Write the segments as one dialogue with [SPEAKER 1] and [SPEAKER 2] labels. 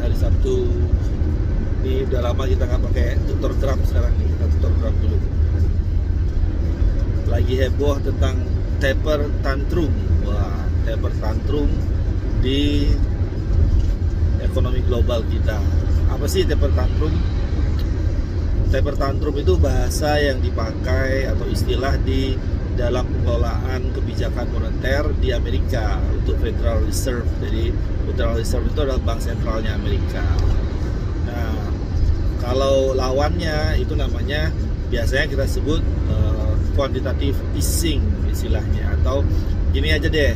[SPEAKER 1] hari Sabtu. Ini udah lama kita nggak pakai tutor drum sekarang nih kita tutor drum dulu. Lagi heboh tentang taper tantrum. Wah taper tantrum di ekonomi global kita. Apa sih taper tantrum? Taper tantrum itu bahasa yang dipakai atau istilah di dalam pengelolaan kebijakan moneter di Amerika untuk Federal Reserve. Jadi Federal Reserve itu adalah bank sentralnya Amerika. Nah, kalau lawannya itu namanya biasanya kita sebut uh, quantitative easing istilahnya atau gini aja deh.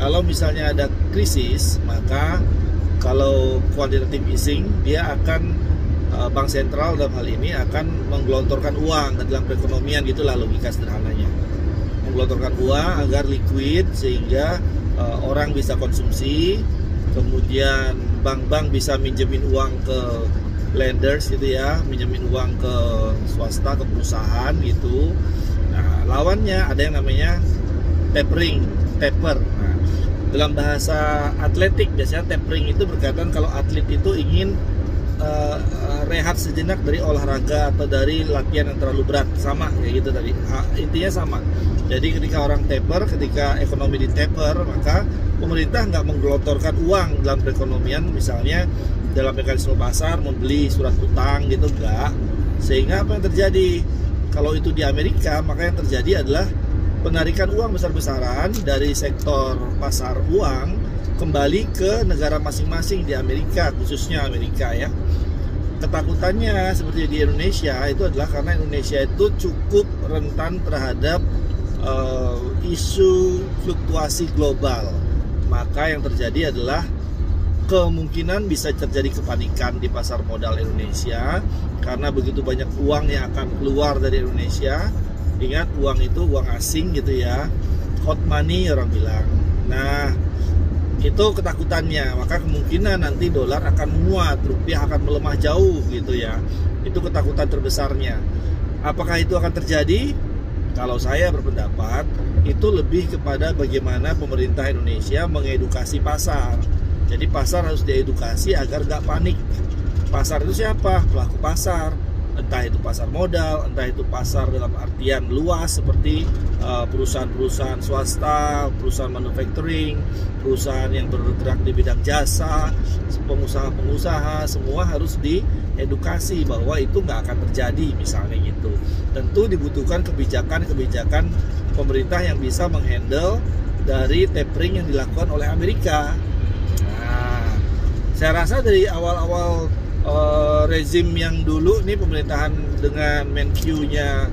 [SPEAKER 1] Kalau misalnya ada krisis, maka kalau quantitative easing dia akan uh, bank sentral dalam hal ini akan menggelontorkan uang ke dalam perekonomian gitulah logika sederhananya menggelontorkan uang agar liquid sehingga uh, orang bisa konsumsi. Kemudian bank-bank bisa minjemin uang ke lenders gitu ya minjemin uang ke swasta ke perusahaan gitu. Nah lawannya ada yang namanya tapering taper. Nah, dalam bahasa atletik biasanya tapering itu berkaitan kalau atlet itu ingin uh, rehat sejenak dari olahraga atau dari latihan yang terlalu berat. Sama kayak gitu tadi. Ha, intinya sama jadi ketika orang taper ketika ekonomi di taper maka pemerintah nggak menggelontorkan uang dalam perekonomian misalnya dalam mekanisme pasar membeli surat utang gitu enggak sehingga apa yang terjadi? Kalau itu di Amerika maka yang terjadi adalah penarikan uang besar-besaran dari sektor pasar uang kembali ke negara masing-masing di Amerika khususnya Amerika ya. Ketakutannya seperti di Indonesia itu adalah karena Indonesia itu cukup rentan terhadap uh, isu fluktuasi global. Maka yang terjadi adalah kemungkinan bisa terjadi kepanikan di pasar modal Indonesia karena begitu banyak uang yang akan keluar dari Indonesia. Ingat uang itu uang asing gitu ya. Hot money orang bilang. Nah itu ketakutannya. Maka kemungkinan nanti dolar akan menguat rupiah akan melemah jauh gitu ya. Itu ketakutan terbesarnya. Apakah itu akan terjadi kalau saya berpendapat itu lebih kepada bagaimana pemerintah Indonesia mengedukasi pasar. Jadi pasar harus diedukasi agar gak panik. Pasar itu siapa? Pelaku pasar entah itu pasar modal, entah itu pasar dalam artian luas seperti uh, perusahaan-perusahaan swasta, perusahaan manufacturing, perusahaan yang bergerak di bidang jasa, pengusaha-pengusaha, semua harus diedukasi bahwa itu nggak akan terjadi misalnya gitu. Tentu dibutuhkan kebijakan-kebijakan pemerintah yang bisa menghandle dari tapering yang dilakukan oleh Amerika. Nah, saya rasa dari awal-awal uh, rezim yang dulu nih pemerintahan dengan Menq-nya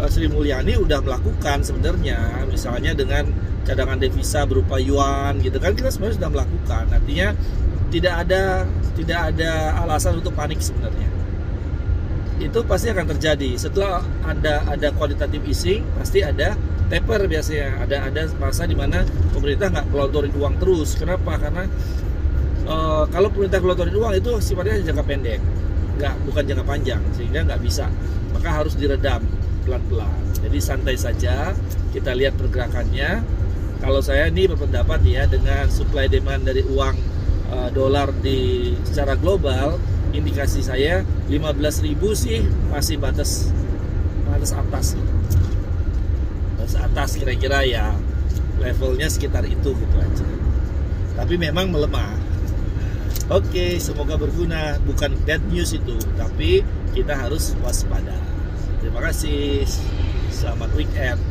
[SPEAKER 1] uh, Sri Mulyani udah melakukan sebenarnya. Misalnya dengan cadangan devisa berupa yuan gitu kan kita sebenarnya sudah melakukan. Artinya tidak ada tidak ada alasan untuk panik sebenarnya. Itu pasti akan terjadi. Setelah ada ada kualitatif easing pasti ada taper biasanya. Ada ada masa di mana pemerintah nggak kelontorin uang terus. Kenapa? Karena uh, kalau pemerintah keluarin uang itu sifatnya jangka pendek. Nggak bukan jangka panjang sehingga nggak bisa. Maka harus diredam pelan-pelan. Jadi santai saja kita lihat pergerakannya. Kalau saya ini berpendapat ya dengan supply demand dari uang uh, dolar di secara global indikasi saya 15.000 sih masih batas batas atas. Batas atas kira-kira ya levelnya sekitar itu gitu aja. Tapi memang melemah Oke, semoga berguna. Bukan bad news itu, tapi kita harus waspada. Terima kasih. Selamat weekend.